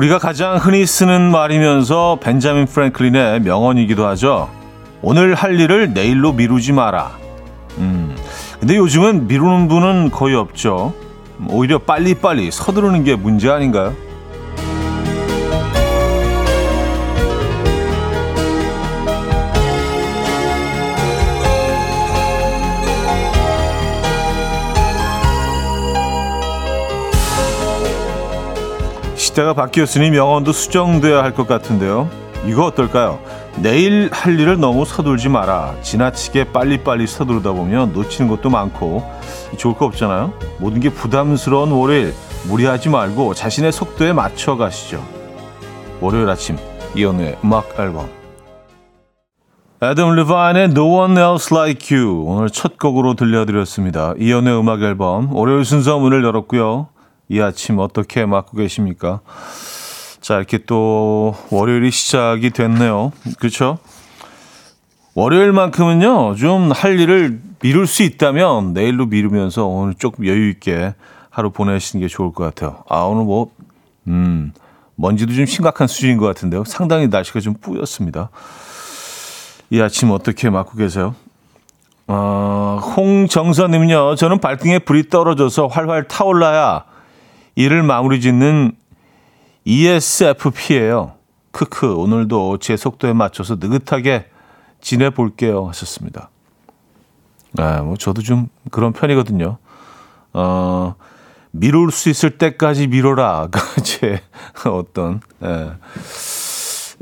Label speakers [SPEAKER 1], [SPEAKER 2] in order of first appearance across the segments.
[SPEAKER 1] 우리가 가장 흔히 쓰는 말이면서 벤자민 프랭클린의 명언이기도 하죠. 오늘 할 일을 내일로 미루지 마라. 음. 근데 요즘은 미루는 분은 거의 없죠. 오히려 빨리빨리 서두르는 게 문제 아닌가요? 시대가 바뀌었으니 명언도 수정돼야 할 것 같은데요. 이거 어떨까요? 내일 할 일을 너무 서둘지 마라. 지나치게 빨리빨리 서두르다 보면 놓치는 것도 많고 좋을 거 없잖아요. 모든 게 부담스러운 월요일 무리하지 말고 자신의 속도에 맞춰 가시죠. 월요일 아침 이연우의 음악 앨범 애덤 리바인의 No One Else Like You 오늘 첫 곡으로 들려드렸습니다. 이연우의 음악 앨범 월요일 순서 문을 열었고요. 이 아침 어떻게 맞고 계십니까? 자, 이렇게 또 월요일이 시작이 됐네요. 그렇죠? 월요일만큼은요, 좀 할 일을 미룰 수 있다면 내일로 미루면서 오늘 조금 여유 있게 하루 보내시는 게 좋을 것 같아요. 아, 오늘 뭐, 음, 먼지도 좀 심각한 수준인 것 같은데요. 상당히 날씨가 좀 뿌였습니다. 이 아침 어떻게 맞고 계세요? 어, 홍정선님은요, 저는 발등에 불이 떨어져서 활활 타올라야 일을 마무리 짓는 ESFP예요. 크크 오늘도 제 속도에 맞춰서 느긋하게 지내 볼게요 하셨습니다. 아, 뭐 저도 좀 그런 편이거든요. 어, 미룰 수 있을 때까지 미뤄라가 제 어떤 예,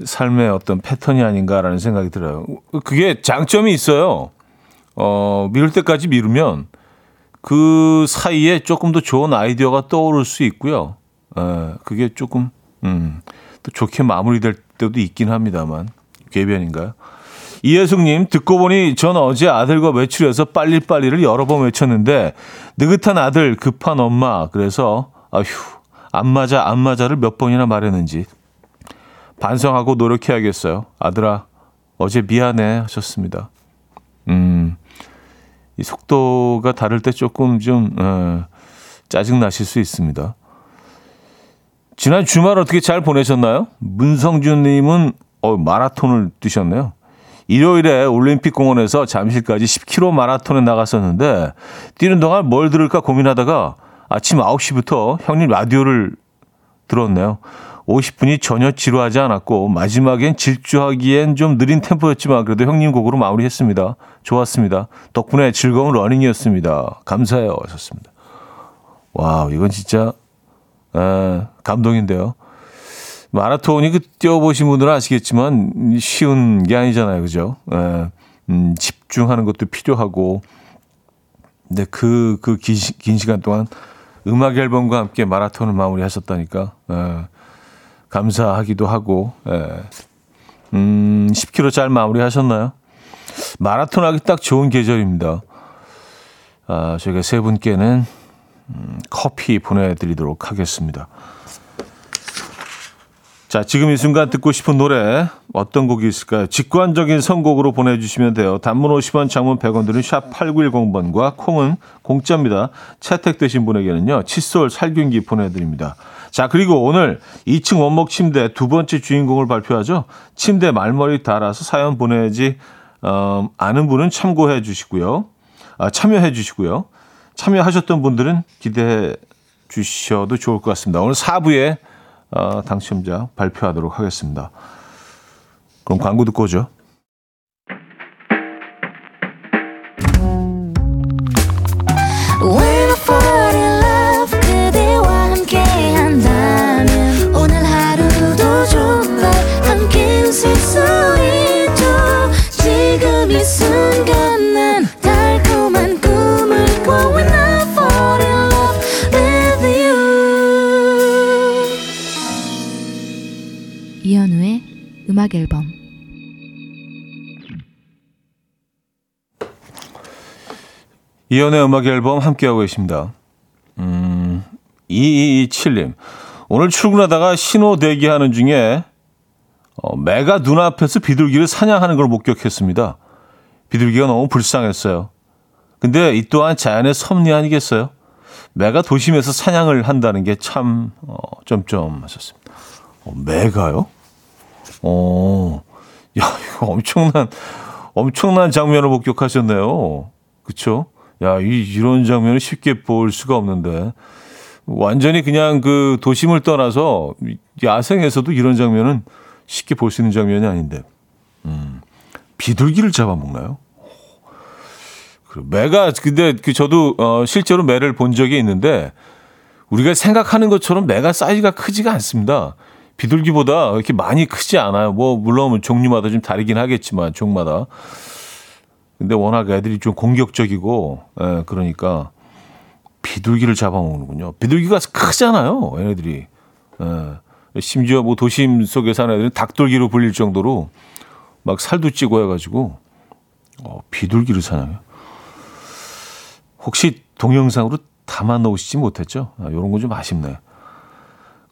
[SPEAKER 1] 삶의 어떤 패턴이 아닌가라는 생각이 들어요. 그게 장점이 있어요. 어, 미룰 때까지 미루면 그 사이에 조금 더 좋은 아이디어가 떠오를 수 있고요. 에, 그게 조금 음, 또 좋게 마무리될 때도 있긴 합니다만 궤변인가요? 이혜숙님 듣고 보니 전 어제 아들과 외출해서 빨리빨리를 여러 번 외쳤는데 느긋한 아들 급한 엄마 그래서 아휴 안 맞아 안 맞아를 몇 번이나 말했는지 반성하고 노력해야겠어요. 아들아 어제 미안해 하셨습니다. 음. 이 속도가 다를 때 조금 좀 어, 짜증 나실 수 있습니다. 지난 주말 어떻게 잘 보내셨나요? 문성준님은 어, 마라톤을 뛰셨네요. 일요일에 올림픽 공원에서 잠실까지 10km 마라톤에 나갔었는데 뛰는 동안 뭘 들을까 고민하다가 아침 9시부터 형님 라디오를 들었네요. 50분이 전혀 지루하지 않았고 마지막엔 질주하기엔 좀 느린 템포였지만 그래도 형님 곡으로 마무리했습니다. 좋았습니다. 덕분에 즐거운 러닝이었습니다. 감사해요. 하셨습니다. 와, 이건 진짜 에, 감동인데요. 마라톤이 그 뛰어보신 분들은 아시겠지만 쉬운 게 아니잖아요. 그죠? 에, 음, 집중하는 것도 필요하고 근데 그, 그 긴, 긴 시간 동안 음악 앨범과 함께 마라톤을 마무리하셨다니까. 에, 감사하기도 하고, 예. 음, 10km 잘 마무리 하셨나요? 마라톤 하기 딱 좋은 계절입니다. 아, 저희가 세 분께는 음, 커피 보내드리도록 하겠습니다. 자, 지금 이 순간 듣고 싶은 노래 어떤 곡이 있을까요? 직관적인 선곡으로 보내주시면 돼요. 단문 50원, 장문 100원 들은 샵 8910번과 콩은 공짜입니다. 채택되신 분에게는요. 칫솔 살균기 보내드립니다. 자, 그리고 오늘 2층 원목 침대 두 번째 주인공을 발표하죠. 침대 말머리 달아서 사연 보내지 어, 아는 분은 참고해 주시고요. 아, 참여해 주시고요. 참여하셨던 분들은 기대해 주셔도 좋을 것 같습니다. 오늘 4부에 어, 당첨자 발표하도록 하겠습니다. 그럼 광고 듣고 오죠. 이연의 음악 앨범 함께하고 계십니다. 음, 2227님. 오늘 출근하다가 신호 대기하는 중에 어, 매가 눈앞에서 비둘기를 사냥하는 걸 목격했습니다. 비둘기가 너무 불쌍했어요. 근데 이 또한 자연의 섭리 아니겠어요? 매가 도심에서 사냥을 한다는 게 참, 어, 점점 하셨습니다. 어, 매가요? 어, 야, 이거 엄청난, 엄청난 장면을 목격하셨네요. 그쵸? 야, 이, 이런 장면을 쉽게 볼 수가 없는데. 완전히 그냥 그 도심을 떠나서 야생에서도 이런 장면은 쉽게 볼 수 있는 장면이 아닌데. 음, 비둘기를 잡아먹나요? 매가 근데 그 저도 어 실제로 매를 본 적이 있는데 우리가 생각하는 것처럼 매가 사이즈가 크지가 않습니다. 비둘기보다 이렇게 많이 크지 않아요. 뭐 물론 종류마다 좀 다르긴 하겠지만 종마다. 근데 워낙 애들이 좀 공격적이고 예, 그러니까 비둘기를 잡아먹는군요. 비둘기가 크잖아요. 얘네들이. 예. 심지어 뭐 도심 속에 사는 애들은 닭돌기로 불릴 정도로 막 살도 찌고 해가지고 어, 비둘기를 사냥해요. 혹시 동영상으로 담아 놓으시지 못했죠? 아, 이런 건 좀 아쉽네.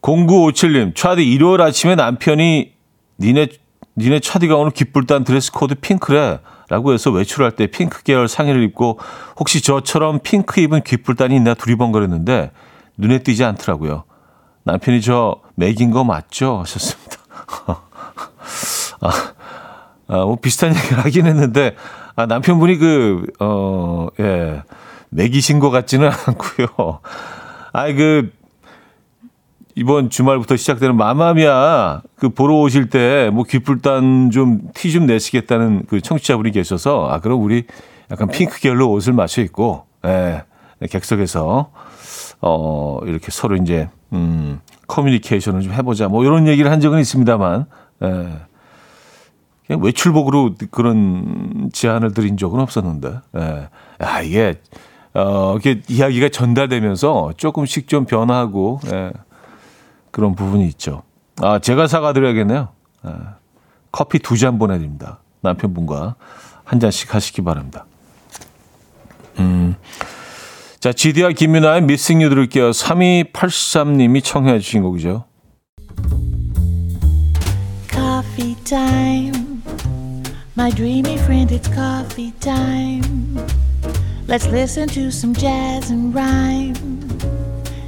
[SPEAKER 1] 0957님, 차디 일요일 아침에 남편이 니네, 니네 차디가 오늘 깃불단 드레스 코드 핑크래. 라고 해서 외출할 때 핑크 계열 상의를 입고 혹시 저처럼 핑크 입은 깃불단이 있나 두리번거렸는데 눈에 띄지 않더라고요. 남편이 저 매긴 거 맞죠? 하셨습니다. 아, 아, 뭐 비슷한 얘기를 하긴 했는데, 아, 남편분이 그, 어, 예. 매기신 것 같지는 않고요. 아이 그 이번 주말부터 시작되는 마마미아 그 보러 오실 때뭐 귓불단 좀 티좀 좀 내시겠다는 그 청취자분이 계셔서 아 그럼 우리 약간 핑크 계열로 옷을 맞춰 입고 예, 객석에서 어 이렇게 서로 이제 음 커뮤니케이션을 좀 해보자 뭐 이런 얘기를 한 적은 있습니다만 예. 그냥 외출복으로 그런 제안을 드린 적은 없었는데 예. 아 이게 어, 이렇게 이야기가 전달되면서 조금씩 좀 변화하고, 예, 그런 부분이 있죠. 아, 제가 사과드려야겠네요. 예, 커피 두 잔 보내드립니다. 남편분과 한 잔씩 하시기 바랍니다. 음. 자, 지디아 김윤아의 미싱 유 들을게요. 3283님이 청해 주신 곡이죠. Coffee time. My dreamy friend, it's coffee time. Let's listen to some jazz and rhyme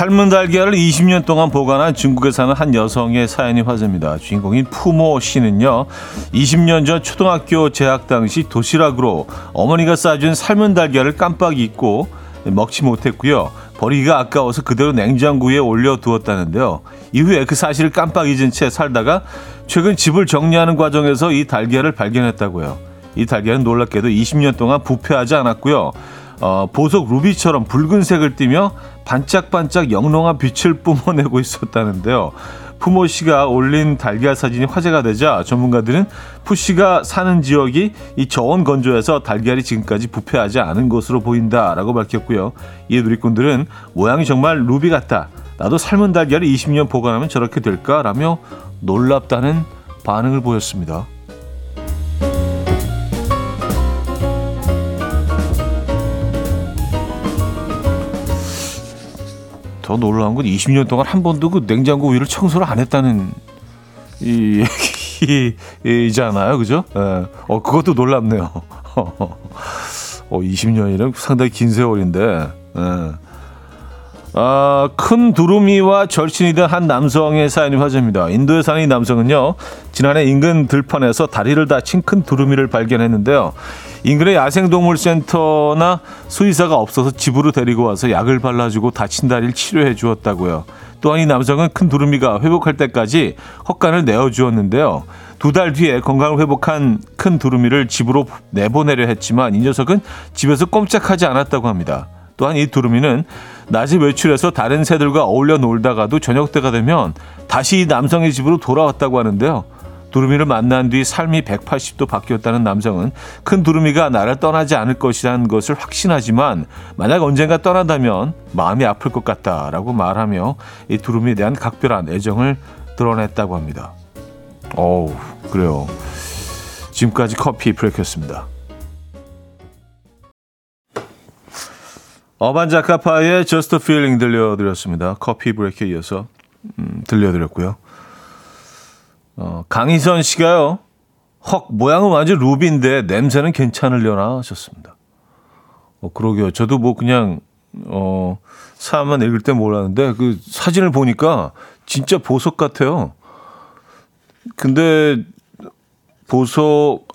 [SPEAKER 1] 삶은 달걀을 20년 동안 보관한 중국에 사는 한 여성의 사연이 화제입니다. 주인공인 푸모 씨는요, 20년 전 초등학교 재학 당시 도시락으로 어머니가 싸준 삶은 달걀을 깜빡 잊고 먹지 못했고요. 버리기가 아까워서 그대로 냉장고에 올려두었다는데요. 이후에 그 사실을 깜빡 잊은 채 살다가 최근 집을 정리하는 과정에서 이 달걀을 발견했다고요. 이 달걀은 놀랍게도 20년 동안 부패하지 않았고요. 어, 보석 루비처럼 붉은색을 띠며 반짝반짝 영롱한 빛을 뿜어내고 있었다는데요. 푸모 씨가 올린 달걀 사진이 화제가 되자 전문가들은 푸 씨가 사는 지역이 이 저온 건조해서 달걀이 지금까지 부패하지 않은 것으로 보인다라고 밝혔고요. 이에 누리꾼들은 모양이 정말 루비 같다. 나도 삶은 달걀을 20년 보관하면 저렇게 될까라며 놀랍다는 반응을 보였습니다. 더 놀라운 건 20년 동안 한 번도 그 냉장고 위를 청소를 안 했다는 이 얘기이잖아요. 그죠? 예. 어, 그것도 놀랍네요. 어, 20년이면 상당히 긴 세월인데, 예. 아, 큰 두루미와 절친이 된 한 남성의 사연이 화제입니다. 인도에 사는 이 남성은요, 지난해 인근 들판에서 다리를 다친 큰 두루미를 발견했는데요. 인근의 야생동물센터나 수의사가 없어서 집으로 데리고 와서 약을 발라주고 다친 다리를 치료해 주었다고요. 또한 이 남성은 큰 두루미가 회복할 때까지 헛간을 내어 주었는데요. 두 달 뒤에 건강을 회복한 큰 두루미를 집으로 내보내려 했지만 이 녀석은 집에서 꼼짝하지 않았다고 합니다. 또한 이 두루미는 낮에 외출해서 다른 새들과 어울려 놀다가도 저녁 때가 되면 다시 이 남성의 집으로 돌아왔다고 하는데요. 두루미를 만난 뒤 삶이 180도 바뀌었다는 남성은 큰 두루미가 나를 떠나지 않을 것이라는 것을 확신하지만 만약 언젠가 떠난다면 마음이 아플 것 같다라고 말하며 이 두루미에 대한 각별한 애정을 드러냈다고 합니다. 어우, 그래요. 지금까지 커피 브레이크였습니다. 어반 자카파의 Just a Feeling 들려드렸습니다. 커피 브레이크에 이어서 음, 들려드렸고요. 어, 강희선 씨가요. 헉 모양은 완전 루비인데 냄새는 괜찮으려나 하셨습니다. 어, 그러게요. 저도 뭐 그냥 어 사람만 읽을 때 몰랐는데 그 사진을 보니까 진짜 보석 같아요. 근데 보석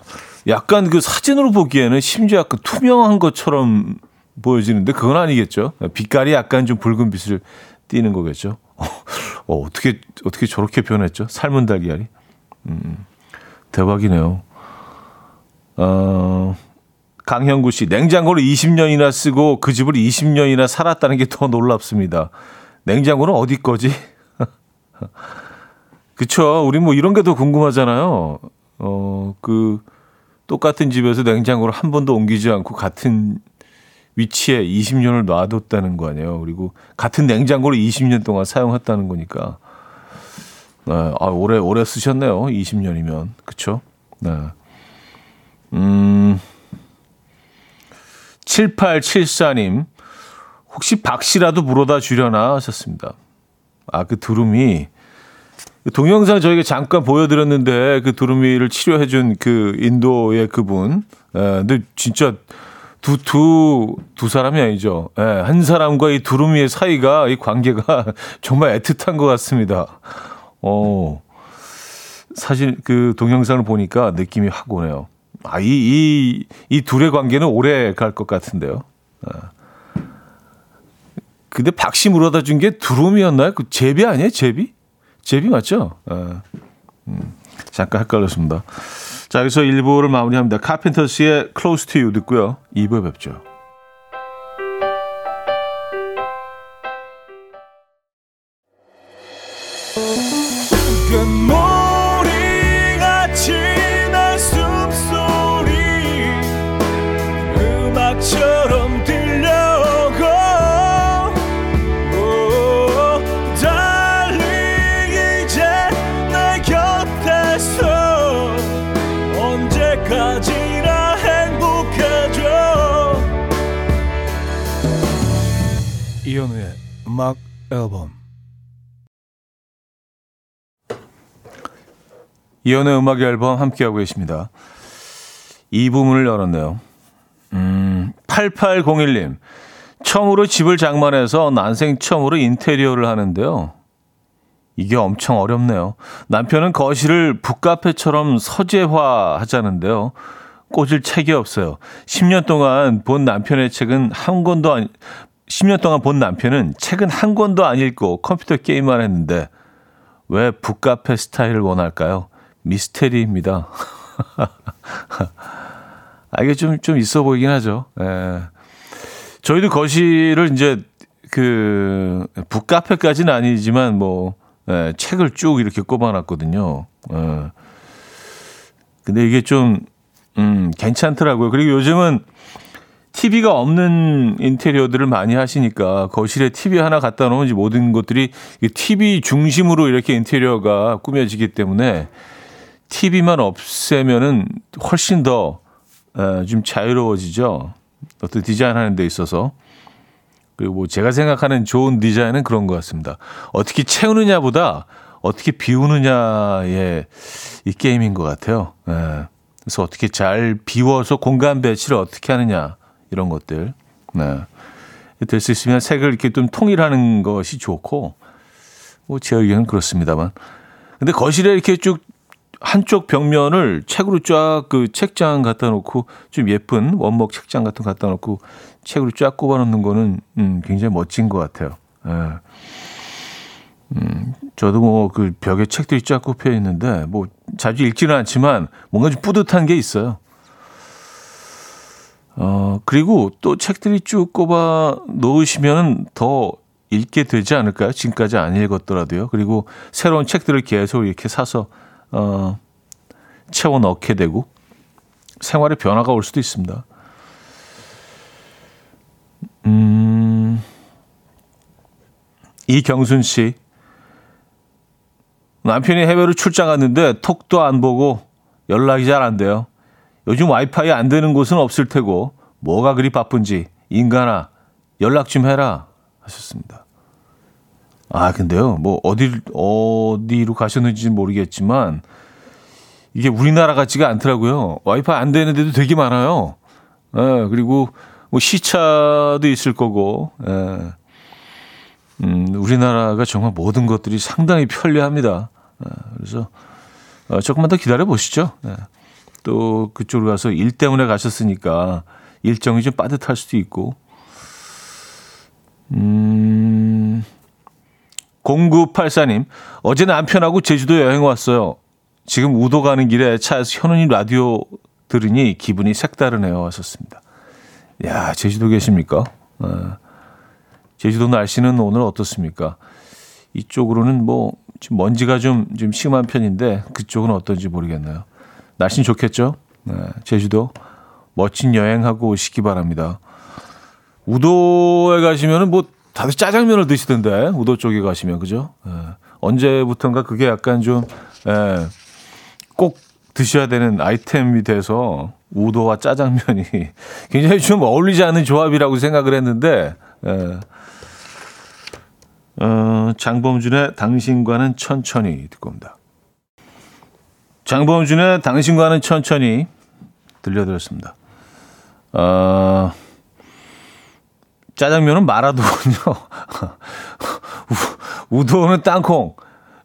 [SPEAKER 1] 약간 그 사진으로 보기에는 심지어 약간 투명한 것처럼 보여지는데 그건 아니겠죠. 빛깔이 약간 좀 붉은 빛을 띠는 거겠죠. 어, 어떻게 어떻게 저렇게 변했죠? 삶은 달걀이. 음, 대박이네요. 어, 강형구 씨, 냉장고를 20년이나 쓰고 그 집을 20년이나 살았다는 게 더 놀랍습니다. 냉장고는 어디 거지? 그쵸. 우리 뭐 이런 게 더 궁금하잖아요. 어, 그, 똑같은 집에서 냉장고를 한 번도 옮기지 않고 같은 위치에 20년을 놔뒀다는 거 아니에요. 그리고 같은 냉장고를 20년 동안 사용했다는 거니까. 네, 아, 오래, 오래 쓰셨네요. 20년이면. 그쵸? 네. 음, 7874님, 혹시 박씨라도 물어다 주려나 하셨습니다. 아, 그 두루미. 그 동영상 저희가 잠깐 보여드렸는데 그 두루미를 치료해준 그 인도의 그분. 에, 예, 근데 진짜 두, 두, 두 사람이 아니죠. 에, 예, 한 사람과 이 두루미의 사이가, 이 관계가 정말 애틋한 것 같습니다. 어, 사실 그 동영상을 보니까 느낌이 확 오네요. 아, 이, 이, 이 둘의 관계는 오래 갈 것 같은데요. 아. 근데 박씨 물어다 준 게 두rum이었나요? 그 제비 아니에요? 제비? 제비 맞죠? 아. 음, 잠깐 헷갈렸습니다. 자, 여기서 1부를 마무리합니다. 카펜터스의 Close to You 듣고요. 2부에 뵙죠. 이연의 음악 앨범 함께하고 계십니다. 이 부문을 열었네요. 음, 8801님. 처음으로 집을 장만해서 난생 처음으로 인테리어를 하는데요. 이게 엄청 어렵네요. 남편은 거실을 북카페처럼 서재화 하자는데요. 꽂을 책이 없어요. 10년 동안 본 남편의 책은 한 권도 아니, 10년 동안 본 남편은 책은 한 권도 안 읽고 컴퓨터 게임만 했는데 왜 북카페 스타일을 원할까요? 미스테리입니다. 아, 이게 좀, 좀 있어 보이긴 하죠. 예. 저희도 거실을 이제 그 북카페까지는 아니지만 뭐 예, 책을 쭉 이렇게 꼽아놨거든요. 예. 근데 이게 좀 음, 괜찮더라고요. 그리고 요즘은 TV가 없는 인테리어들을 많이 하시니까 거실에 TV 하나 갖다 놓으면 모든 것들이 TV 중심으로 이렇게 인테리어가 꾸며지기 때문에 TV만 없애면은 훨씬 더 좀 자유로워지죠. 어떤 디자인하는 데 있어서. 그리고 뭐 제가 생각하는 좋은 디자인은 그런 것 같습니다. 어떻게 채우느냐보다 어떻게 비우느냐의 이 게임인 것 같아요. 그래서 어떻게 잘 비워서 공간 배치를 어떻게 하느냐. 이런 것들. 네. 될 수 있으면 색을 이렇게 좀 통일하는 것이 좋고, 뭐, 제 의견은 그렇습니다만. 근데 거실에 이렇게 쭉 한쪽 벽면을 책으로 쫙 그 책장 갖다 놓고 좀 예쁜 원목 책장 같은 거 갖다 놓고 책으로 쫙 꼽아 놓는 거는 음, 굉장히 멋진 것 같아요. 예. 음, 저도 뭐 그 벽에 책들이 쫙 꼽혀 있는데 뭐 자주 읽지는 않지만 뭔가 좀 뿌듯한 게 있어요. 어, 그리고 또 책들이 쭉 꼽아 놓으시면 더 읽게 되지 않을까요? 지금까지 안 읽었더라도요. 그리고 새로운 책들을 계속 이렇게 사서, 어, 채워 넣게 되고 생활에 변화가 올 수도 있습니다. 음, 이경순 씨. 남편이 해외로 출장 갔는데 톡도 안 보고 연락이 잘 안 돼요. 요즘 와이파이 안 되는 곳은 없을 테고 뭐가 그리 바쁜지 인간아 연락 좀 해라 하셨습니다. 아, 근데요, 뭐, 어디, 어디로 가셨는지 모르겠지만, 이게 우리나라 같지가 않더라고요. 와이파이 안 되는 데도 되게 많아요. 예, 그리고 뭐 시차도 있을 거고, 예. 음, 우리나라가 정말 모든 것들이 상당히 편리합니다. 예, 그래서, 어, 조금만 더 기다려 보시죠. 예. 또 그쪽으로 가서 일 때문에 가셨으니까 일정이 좀 빠듯할 수도 있고, 음, 0984님, 어제 남편하고 제주도 여행 왔어요. 지금 우도 가는 길에 차에서 현우님 라디오 들으니 기분이 색다르네요. 하셨습니다. 야, 제주도 계십니까? 어, 제주도 날씨는 오늘 어떻습니까? 이쪽으로는 뭐, 지금 먼지가 좀, 좀 심한 편인데, 그쪽은 어떤지 모르겠네요. 날씨는 좋겠죠? 네, 제주도 멋진 여행하고 오시기 바랍니다. 우도에 가시면은 뭐 다들 짜장면을 드시던데 우도 쪽에 가시면 그죠? 예. 언제부턴가 그게 약간 좀꼭 예, 드셔야 되는 아이템이 돼서 우도와 짜장면이 굉장히 좀 어울리지 않는 조합이라고 생각을 했는데 예. 어, 장범준의 당신과는 천천히 듣고 옵니다. 장범준의 당신과는 천천히 들려드렸습니다. 어, 짜장면은 마라도군요. 우도는 땅콩.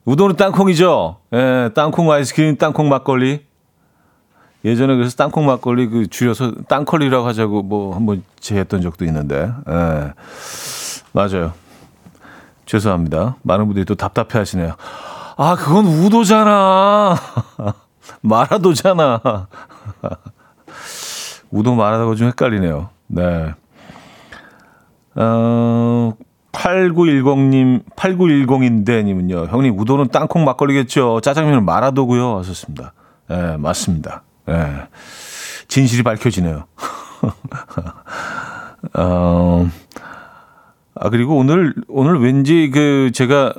[SPEAKER 1] 우도는 땅콩이죠. 예, 땅콩 아이스크림, 땅콩 막걸리. 예전에 그래서 땅콩 막걸리 그 줄여서 땅컬리라고 하자고 뭐 한번 제했던 적도 있는데. 예. 맞아요. 죄송합니다. 많은 분들이 또 답답해 하시네요. 아, 그건 우도잖아. 마라도잖아. 우도 마라도가 좀 헷갈리네요. 네. 어, 8910님, 8910인데 님은요. 형님, 우도는 땅콩 막걸리겠죠. 짜장면은 마라도고요. 하셨습니다. 예, 네, 맞습니다. 예. 네. 진실이 밝혀지네요. 어, 아, 그리고 오늘, 오늘 왠지 그 제가,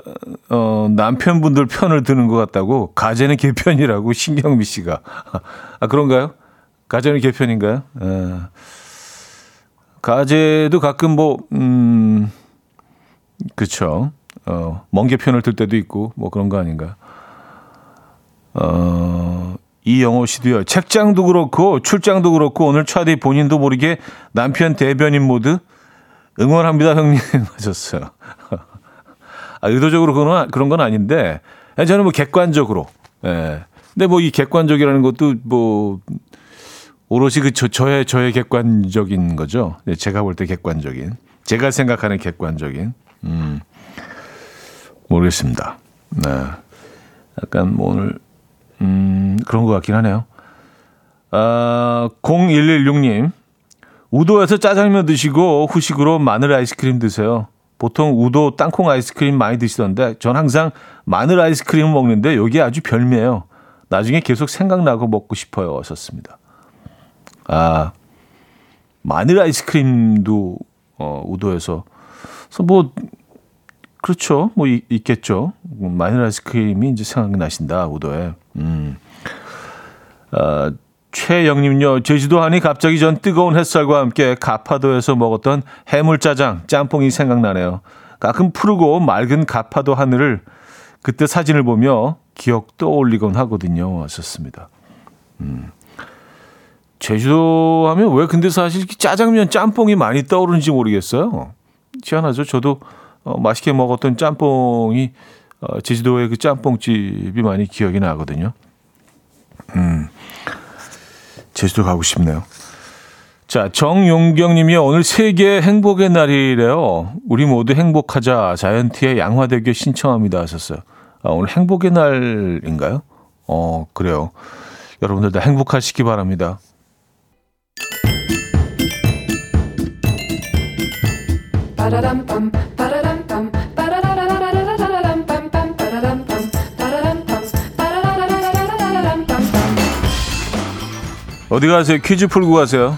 [SPEAKER 1] 어, 남편분들 편을 드는 것 같다고 가재는 개편이라고 신경미 씨가. 아, 그런가요? 가재는 개편인가요? 예. 가재도 가끔 뭐, 음, 그쵸. 어, 멍게 편을 들 때도 있고, 뭐 그런 거 아닌가. 어, 이영호 씨도요. 책장도 그렇고, 출장도 그렇고, 오늘 차디 본인도 모르게 남편 대변인 모드 응원합니다, 형님. 하셨어요. 아, 의도적으로 그런, 그런 건 아닌데, 저는 뭐 객관적으로, 예. 근데 뭐 이 객관적이라는 것도 뭐, 오롯이 그 저, 저의 저의 객관적인 거죠. 네, 제가 볼 때 객관적인, 제가 생각하는 객관적인. 음, 모르겠습니다. 네, 약간 뭐 오늘 음 그런 것 같긴 하네요. 아, 0116님 우도에서 짜장면 드시고 후식으로 마늘 아이스크림 드세요. 보통 우도 땅콩 아이스크림 많이 드시던데 전 항상 마늘 아이스크림 먹는데 여기 아주 별미예요. 나중에 계속 생각나고 먹고 싶어요. 하셨습니다. 아, 마늘 아이스크림도 어, 우도에서. 그래서 뭐 그렇죠. 뭐 이, 있겠죠. 마늘 아이스크림이 이제 생각이 나신다. 우도에. 음. 아, 최영님요. 제주도 하니 갑자기 전 뜨거운 햇살과 함께 가파도에서 먹었던 해물짜장, 짬뽕이 생각나네요. 가끔 푸르고 맑은 가파도 하늘을 그때 사진을 보며 기억 떠올리곤 하거든요. 하셨습니다. 음. 제주도 하면 왜 근데 사실 짜장면 짬뽕이 많이 떠오르는지 모르겠어요. 희한하죠. 저도 어, 맛있게 먹었던 짬뽕이 어, 제주도의 그 짬뽕집이 많이 기억이 나거든요. 음, 제주도 가고 싶네요. 자, 정용경 님이 오늘 세계 행복의 날이래요. 우리 모두 행복하자. 자이언티의 양화대교 신청합니다 하셨어요. 아, 오늘 행복의 날인가요? 어, 그래요. 여러분들 다 행복하시기 바랍니다. 어디 가세요? 퀴즈 풀고 가세요.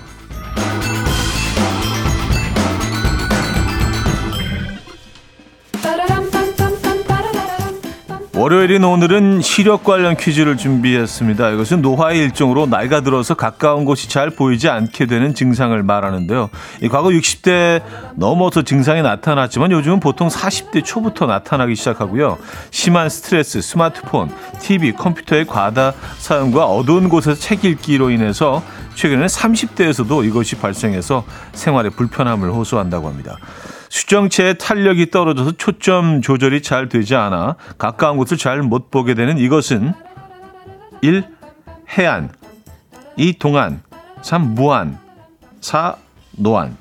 [SPEAKER 1] 월요일인 오늘은 시력 관련 퀴즈를 준비했습니다. 이것은 노화의 일종으로 나이가 들어서 가까운 곳이 잘 보이지 않게 되는 증상을 말하는데요. 과거 60대 넘어서 증상이 나타났지만 요즘은 보통 40대 초부터 나타나기 시작하고요. 심한 스트레스, 스마트폰, TV, 컴퓨터의 과다 사용과 어두운 곳에서 책 읽기로 인해서 최근에는 30대에서도 이것이 발생해서 생활에 불편함을 호소한다고 합니다. 수정체의 탄력이 떨어져서 초점 조절이 잘 되지 않아 가까운 곳을 잘 못 보게 되는 이것은 1. 해안 2. 동안 3. 무한 4. 노안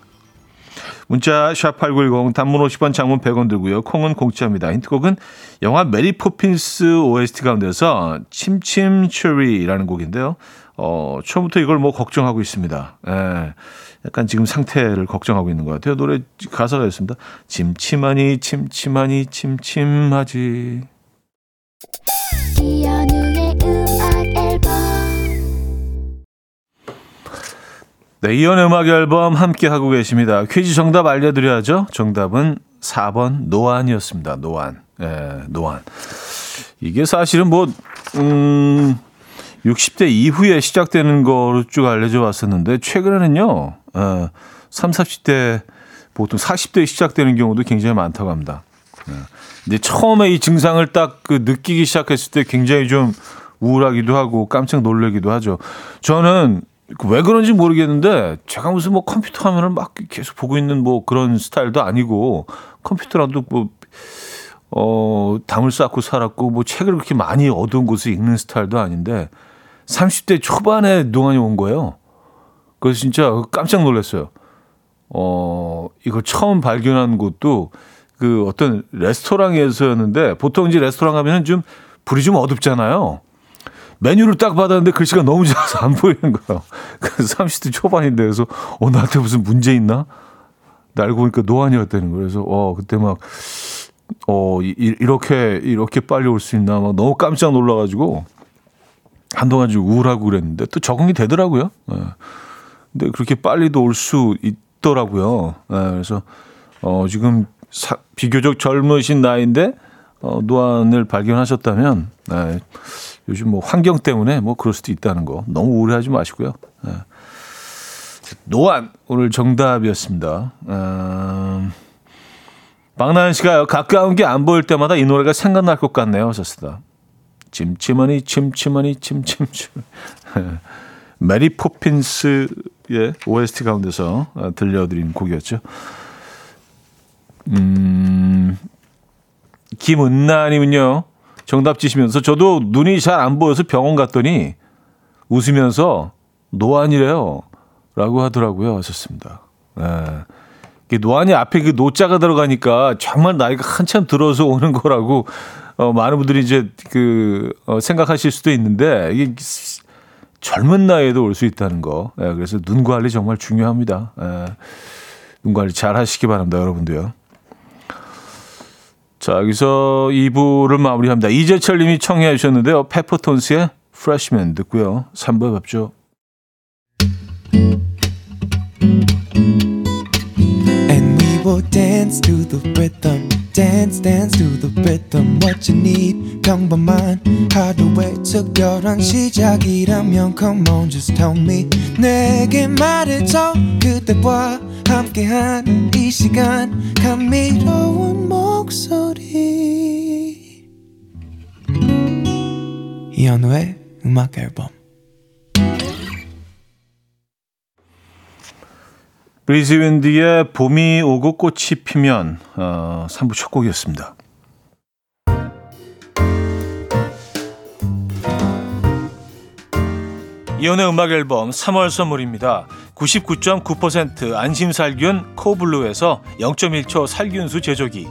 [SPEAKER 1] 문자 샵8910 단문 50원 장문 100원 들고요. 콩은 공짜입니다. 힌트곡은 영화 메리 포핀스 OST 가운데서 Chim Chim Cher-ee라는 곡인데요. 어, 처음부터 이걸 뭐 걱정하고 있습니다. 예. 약간 지금 상태를 걱정하고 있는 것 같아요. 노래 가사가 있습니다. 침침하니 침침하니 침침하지. 네, 이연 음악 앨범 함께 하고 계십니다. 퀴즈 정답 알려드려야죠. 정답은 4번 노안이었습니다. 노안. 예, 노안. 이게 사실은 뭐, 음, 60대 이후에 시작되는 거로 쭉 알려져 왔었는데, 최근에는요, 어, 3, 40대 보통 40대에 시작되는 경우도 굉장히 많다고 합니다. 네. 근데 처음에 이 증상을 딱 그 느끼기 시작했을 때 굉장히 좀 우울하기도 하고 깜짝 놀라기도 하죠. 저는 왜 그런지 모르겠는데 제가 무슨 뭐 컴퓨터 화면을 막 계속 보고 있는 뭐 그런 스타일도 아니고 컴퓨터라도 뭐 어, 담을 쌓고 살았고 뭐 책을 그렇게 많이 어두운 곳에 읽는 스타일도 아닌데 30대 초반에 동안이 온 거예요. 그래서 진짜 깜짝 놀랐어요. 어, 이거 처음 발견한 곳도 그 어떤 레스토랑에서였는데 보통 이제 레스토랑 가면은 좀 불이 좀 어둡잖아요. 메뉴를 딱 받았는데 글씨가 너무 작아서 안 보이는 거예요. 그래서 30대 초반인데 그래서 어, 나한테 무슨 문제 있나? 알고 보니까 노안이었다는 거예요. 그래서 어, 그때 막 어, 이, 이렇게, 이렇게 빨리 올 수 있나 막 너무 깜짝 놀라가지고 한동안 좀 우울하고 그랬는데 또 적응이 되더라고요. 네. 근데 그렇게 빨리도 올 수 있더라고요. 네, 그래서 어, 지금 사, 비교적 젊으신 나이인데 어, 노안을 발견하셨다면 네, 요즘 뭐 환경 때문에 뭐 그럴 수도 있다는 거 너무 우울해하지 마시고요. 네. 노안 오늘 정답이었습니다. 음, 박나연 씨가요 가까운 게 안 보일 때마다 이 노래가 생각날 것 같네요. 하셨습니다. 침침하니 침침하니 침침침. 메리 포핀스의 OST 가운데서 어, 들려드린 곡이었죠. 음, 김은나님은요, 정답 지시면서 저도 눈이 잘 안 보여서 병원 갔더니 웃으면서 노안이래요. 라고 하더라고요. 하셨습니다. 네. 노안이 앞에 그 노자가 들어가니까 정말 나이가 한참 들어서 오는 거라고 어, 많은 분들이 이제 그 어, 생각하실 수도 있는데 이게 젊은 나이에도 올 수 있다는 거. 예, 그래서 눈 관리 정말 중요합니다. 예, 눈 관리 잘 하시기 바랍니다, 여러분도요. 자, 여기서 2부를 마무리합니다. 이재철 님이 청해 주셨는데요. 페퍼톤스의 프레시맨 듣고요. 3부에 뵙죠. Dance dance to the rhythm what you need 평범한 하루의 특별한 시작이라면 come on just tell me 내게 말해줘 그대와 함께한 이 시간 감미로운 목소리 이현우의 음악 앨범 브리즈 윈디의 봄이 오고 꽃이 피면 어, 3부 첫 곡이었습니다. 이현우의 음악 앨범 3월 선물입니다. 99.9% 안심살균 코블루에서 0.1초 살균수 제조기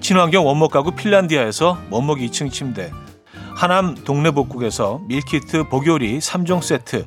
[SPEAKER 1] 친환경 원목 가구 핀란디아에서 원목 2층 침대 하남 동네복국에서 밀키트 복요리 3종 세트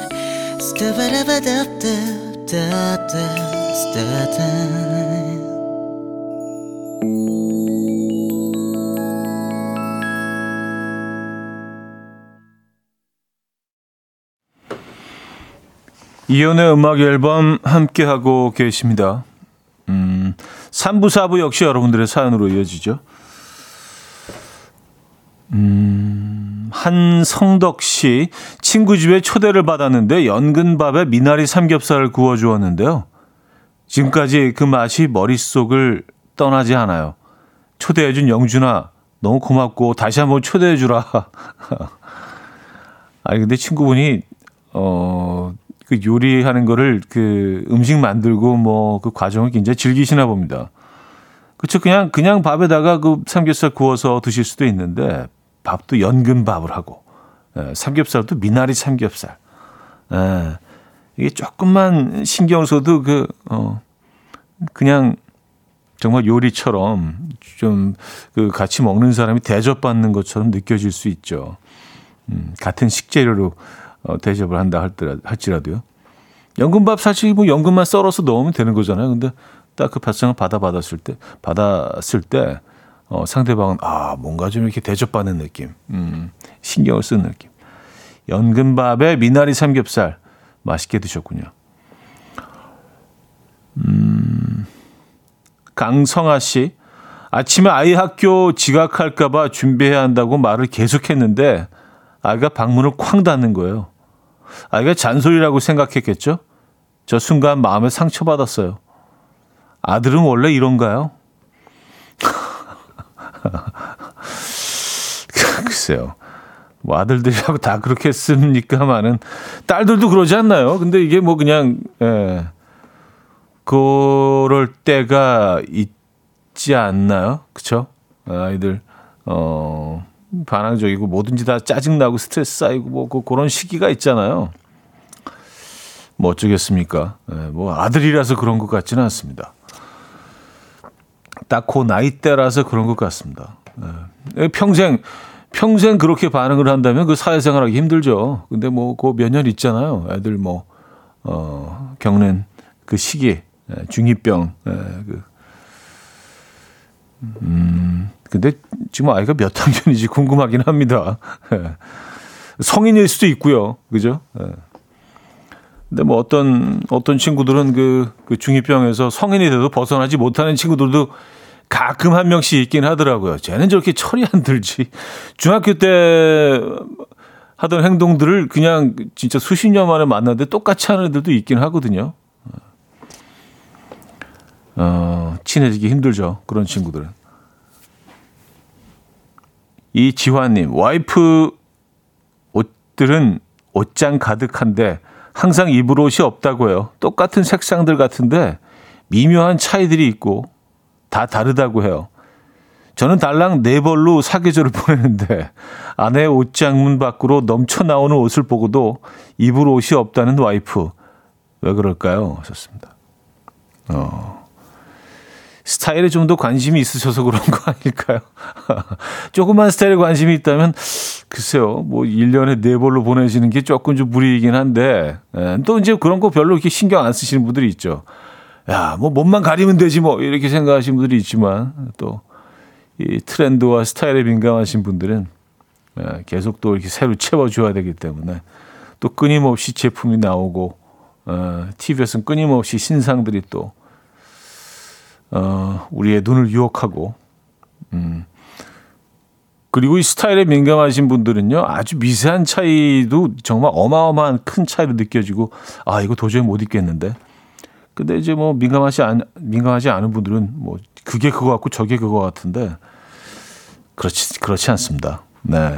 [SPEAKER 1] 이연의 음악 앨범 함께 하고 계십니다. 음, 3부 4부 역시 여러분들의 사연으로 이어지죠. 음, 한성덕 씨 친구 집에 초대를 받았는데 연근밥에 미나리 삼겹살을 구워 주었는데요. 지금까지 그 맛이 머릿속을 떠나지 않아요. 초대해 준 영준아 너무 고맙고 다시 한번 초대해 주라. 아니 근데 친구분이 어. 그 요리하는 거를 그 음식 만들고 뭐 그 과정을 굉장히 즐기시나 봅니다. 그렇죠. 그냥 그냥 밥에다가 그 삼겹살 구워서 드실 수도 있는데 밥도 연근 밥을 하고 예, 삼겹살도 미나리 삼겹살. 예, 이게 조금만 신경 써도 그 어, 그냥 정말 요리처럼 좀 그 같이 먹는 사람이 대접받는 것처럼 느껴질 수 있죠. 음, 같은 식재료로 어, 대접을 한다 할더라, 할지라도요. 연근밥 사실 뭐 연근만 썰어서 넣으면 되는 거잖아요. 근데 딱 그 발상을 받아 받았을 때, 받았을 때, 어, 상대방은 아, 뭔가 좀 이렇게 대접받는 느낌. 음, 신경을 쓰는 느낌. 연근밥에 미나리 삼겹살 맛있게 드셨군요. 음, 강성아 씨. 아침에 아이 학교 지각할까봐 준비해야 한다고 말을 계속했는데 아이가 방문을 쾅 닫는 거예요. 아이가 잔소리라고 생각했겠죠? 저 순간 마음에 상처받았어요. 아들은 원래 이런가요? 글쎄요. 뭐 아들들이라고 다 그렇게 씁니까만은 딸들도 그러지 않나요? 근데 이게 뭐 그냥 예. 그럴 때가 있지 않나요? 그쵸? 아이들 어 반항적이고 뭐든지 다 짜증나고 스트레스 쌓이고 뭐 그, 그런 시기가 있잖아요. 뭐 어쩌겠습니까? 예, 뭐 아들이라서 그런 것 같지는 않습니다. 딱 그 나이대라서 그런 것 같습니다. 예. 평생 평생 그렇게 반응을 한다면 그 사회생활하기 힘들죠. 근데 뭐 그 몇 년 있잖아요. 애들 뭐 어, 겪는 그 시기 예, 중이병 예, 그 음, 근데 지금 아이가 몇 학년인지 궁금하긴 합니다. 예. 성인일 수도 있고요. 그죠? 예. 근데 뭐 어떤, 어떤 친구들은 그, 그 중이병에서 성인이 돼도 벗어나지 못하는 친구들도 가끔 한 명씩 있긴 하더라고요. 쟤는 저렇게 철이 안 들지. 중학교 때 하던 행동들을 그냥 진짜 수십 년 만에 만났는데 똑같이 하는 애들도 있긴 하거든요. 어, 친해지기 힘들죠. 그런 친구들은. 이 지화님, 와이프 옷들은 옷장 가득한데 항상 입을 옷이 없다고 해요. 똑같은 색상들 같은데 미묘한 차이들이 있고 다 다르다고 해요. 저는 달랑 네 벌로 사계절을 보내는데 아내의 옷장 문 밖으로 넘쳐 나오는 옷을 보고도 입을 옷이 없다는 와이프. 왜 그럴까요? 하셨습니다. 어. 스타일에 좀 더 관심이 있으셔서 그런 거 아닐까요? 조금만 스타일에 관심이 있다면, 글쎄요, 뭐, 1년에 네 벌로 보내시는 게 조금 좀 무리이긴 한데, 예, 또 이제 그런 거 별로 이렇게 신경 안 쓰시는 분들이 있죠. 야, 뭐, 몸만 가리면 되지 뭐, 이렇게 생각하시는 분들이 있지만, 또, 이 트렌드와 스타일에 민감하신 분들은 예, 계속 또 이렇게 새로 채워줘야 되기 때문에 또 끊임없이 제품이 나오고 어, TV에서는 끊임없이 신상들이 또 어, 우리의 눈을 유혹하고 음. 그리고 이 스타일에 민감하신 분들은요 아주 미세한 차이도 정말 어마어마한 큰 차이로 느껴지고 아 이거 도저히 못 입겠는데 근데 이제 뭐 민감하지 않 민감하지 않은 분들은 뭐 그게 그거 같고 저게 그거 같은데 그렇지 그렇지 않습니다. 네.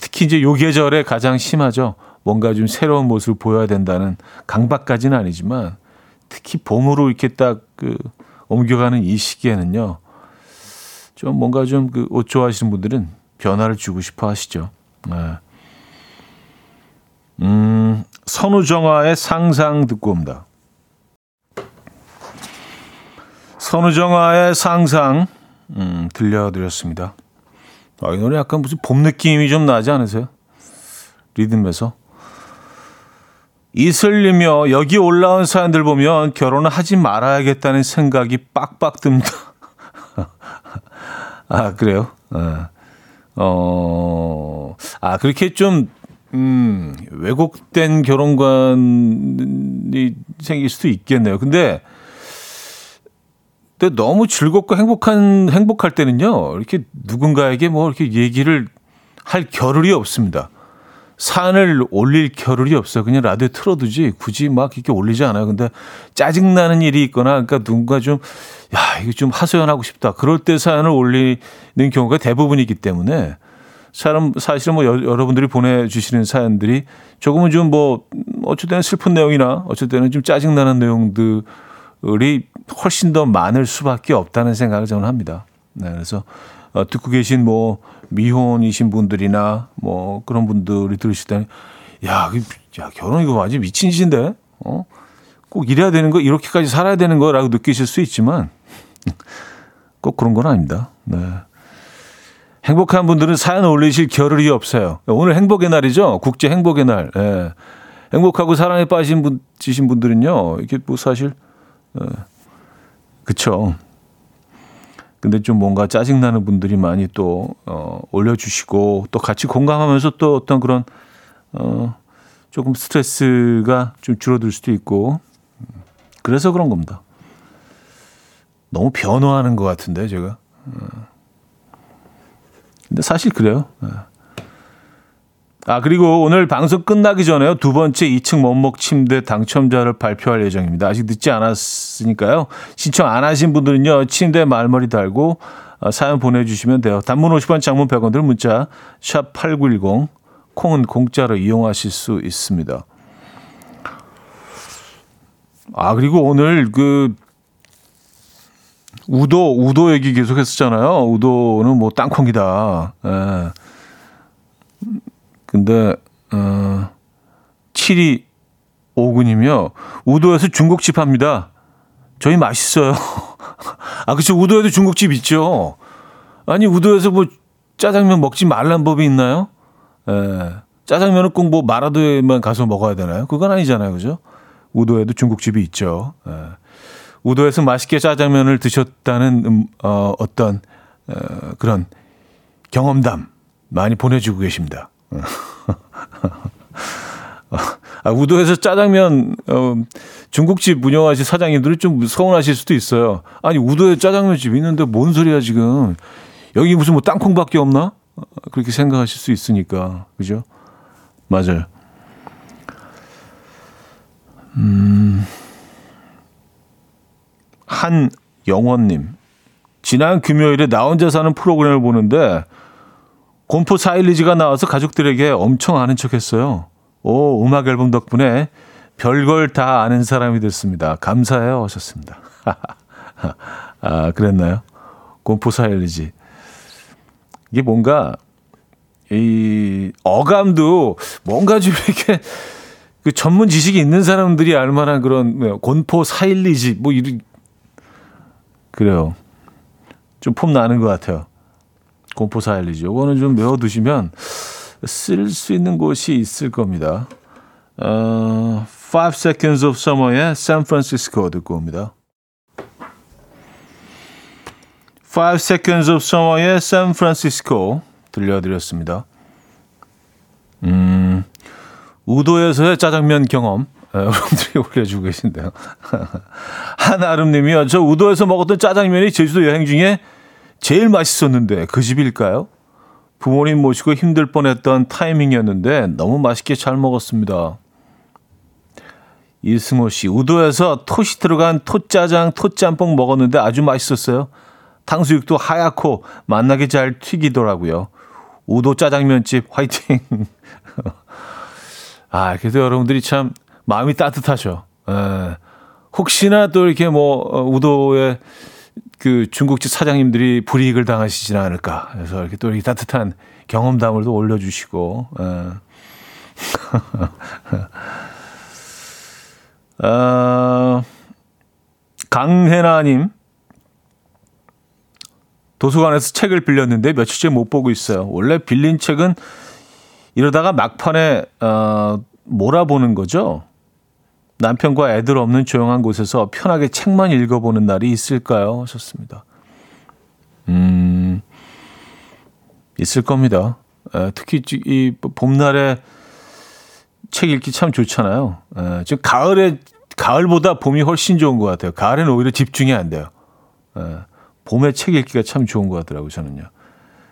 [SPEAKER 1] 특히 이제 요 계절에 가장 심하죠. 뭔가 좀 새로운 모습을 보여야 된다는 강박까지는 아니지만 특히 봄으로 이렇게 딱 그 옮겨가는 이 시기에는요. 좀 뭔가 좀 그 옷 좋아하시는 분들은 변화를 주고 싶어 하시죠. 네. 음, 선우정아의 상상 듣고 옵니다. 선우정아의 상상 음, 들려드렸습니다. 아, 이 노래 약간 무슨 봄 느낌이 좀 나지 않으세요? 리듬에서. 이슬리며 여기 올라온 사연들 보면 결혼을 하지 말아야겠다는 생각이 빡빡 듭니다. 아, 그래요? 네. 어, 아, 그렇게 좀, 음, 왜곡된 결혼관이 생길 수도 있겠네요. 근데, 근데 너무 즐겁고 행복한 행복할 때는요 이렇게 누군가에게 뭐 이렇게 얘기를 할 겨를이 없습니다. 산을 올릴 겨를이 없어요. 그냥 라디오 틀어두지 굳이 막 이렇게 올리지 않아요. 근데 짜증 나는 일이 있거나 그러니까 누군가 좀 야 이거 좀 하소연하고 싶다. 그럴 때 사연을 올리는 경우가 대부분이기 때문에 사람 사실은 뭐 여 러분들이 보내주시는 사연들이 조금은 좀뭐 때는 슬픈 내용이나 때는 좀 짜증 나는 내용들 이 훨씬 더 많을 수밖에 없다는 생각을 저는 합니다. 네, 그래서 어, 듣고 계신 뭐 미혼이신 분들이나 뭐 그런 분들이 들으실 때는 야, 야 결혼 이거 완전 미친 짓인데, 어? 꼭 이래야 되는 거, 이렇게까지 살아야 되는 거라고 느끼실 수 있지만 꼭 그런 건 아닙니다. 네. 행복한 분들은 사연 올리실 겨를이 없어요. 오늘 행복의 날이죠. 국제 행복의 날. 예. 행복하고 사랑에 빠진 분, 지신 분들은요, 이게 뭐 사실 어, 그쵸. 근데 좀 뭔가 짜증나는 분들이 많이 또, 어, 올려주시고, 또 같이 공감하면서 또 어떤 그런, 어, 조금 스트레스가 좀 줄어들 수도 있고, 그래서 그런 겁니다. 너무 변호하는 것 같은데, 제가. 어. 근데 사실 그래요. 어. 아, 그리고 오늘 방송 끝나기 전에요. 두 번째 2층 원목 침대 당첨자를 발표할 예정입니다. 아직 늦지 않았으니까요. 신청 안 하신 분들은요. 침대 말머리 달고 어, 사연 보내주시면 돼요. 단문 50원, 장문 100원 들 문자 샵 8910 콩은 공짜로 이용하실 수 있습니다. 아, 그리고 오늘 그 우도, 우도 얘기 계속 했었잖아요. 우도는 뭐 땅콩이다. 예. 근데 어 7259님이요. 우도에서 중국집 합니다. 저희 맛있어요. 아, 그쵸. 우도에도 중국집 있죠. 아니, 우도에서 뭐 짜장면 먹지 말란 법이 있나요? 예. 짜장면은 꼭 뭐 마라도에만 가서 먹어야 되나요? 그건 아니잖아요. 그죠? 우도에도 중국집이 있죠. 예. 우도에서 맛있게 짜장면을 드셨다는 음, 어, 어떤 어, 그런 경험담 많이 보내주고 계십니다. 아, 우도에서 짜장면 어, 중국집 운영하신 사장님들이 좀 서운하실 수도 있어요. 아니 우도에 짜장면 집 있는데 뭔 소리야 지금? 여기 무슨 뭐 땅콩밖에 없나? 그렇게 생각하실 수 있으니까 그죠? 맞아요. 음, 한영원님 지난 금요일에 나 혼자 사는 프로그램을 보는데 곰포 사일리지가 나와서 가족들에게 엄청 아는 척 했어요. 오, 음악 앨범 덕분에 별걸 다 아는 사람이 됐습니다. 감사해요. 하셨습니다. 아, 그랬나요? 곰포 사일리지. 이게 뭔가, 이, 어감도 뭔가 좀 이렇게 그 전문 지식이 있는 사람들이 알 만한 그런 곤포 사일리지, 뭐, 이런, 그래요. 좀 폼 나는 것 같아요. 공포사일리지. 요거는 좀 외워두시면 쓸 수 있는 곳이 있을 겁니다. 어, 5 Seconds of Summer의 샌프란시스코 듣고 옵니다. 5 Seconds of Summer의 샌프란시스코 들려드렸습니다. 음, 우도에서의 짜장면 경험. 어, 여러분들이 올려주고 계신데요. 한아름님이요. 저 우도에서 먹었던 짜장면이 제주도 여행 중에 제일 맛있었는데 그 집일까요? 부모님 모시고 힘들 뻔했던 타이밍이었는데 너무 맛있게 잘 먹었습니다. 이승호 씨, 우도에서 톳이 들어간 톳짜장, 톳짬뽕 먹었는데 아주 맛있었어요. 탕수육도 하얗고 맛나게 잘 튀기더라고요. 우도 짜장면집 화이팅! 아, 그래도 여러분들이 참 마음이 따뜻하죠. 에, 예. 혹시나 또 이렇게 뭐 어, 우도의 그 중국집 사장님들이 불이익을 당하시진 않을까. 그래서 이렇게 또 이렇게 따뜻한 경험담을 또 올려주시고. 에. 어, 강혜나님 도서관에서 책을 빌렸는데 며칠째 못 보고 있어요. 원래 빌린 책은 이러다가 막판에 어, 몰아보는 거죠. 남편과 애들 없는 조용한 곳에서 편하게 책만 읽어보는 날이 있을까요? 하셨습니다. 음, 있을 겁니다. 에, 특히 이 봄날에 책 읽기 참 좋잖아요. 에, 지금 가을에 가을보다 봄이 훨씬 좋은 것 같아요. 가을에는 오히려 집중이 안 돼요. 에, 봄에 책 읽기가 참 좋은 것 같더라고요. 저는요.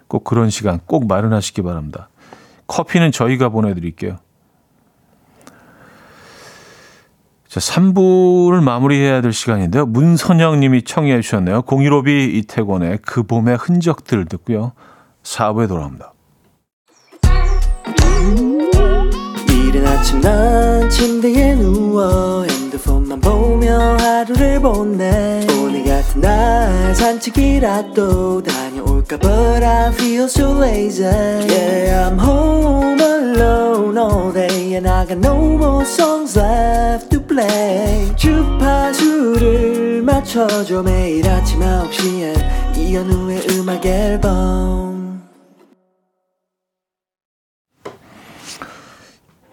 [SPEAKER 1] 꼭 그런 시간 꼭 마련하시기 바랍니다. 커피는 저희가 보내드릴게요. 자, 3부를 마무리해야 될 시간인데요. 문선영 님이 청해 주셨네요. 015B 이태권의 그 봄의 흔적들 듣고요. 4부에 돌아옵니다. 이른 아침 난 침대에 누워 핸드폰만 보며 하루를 보내 오늘 같은 날 산책이라도 다녀올까 But I feel so lazy Yeah I'm home alone all day And I got no more songs left play 주파수를 맞춰줘 매일 아침 9시에 이현우의 음악 앨범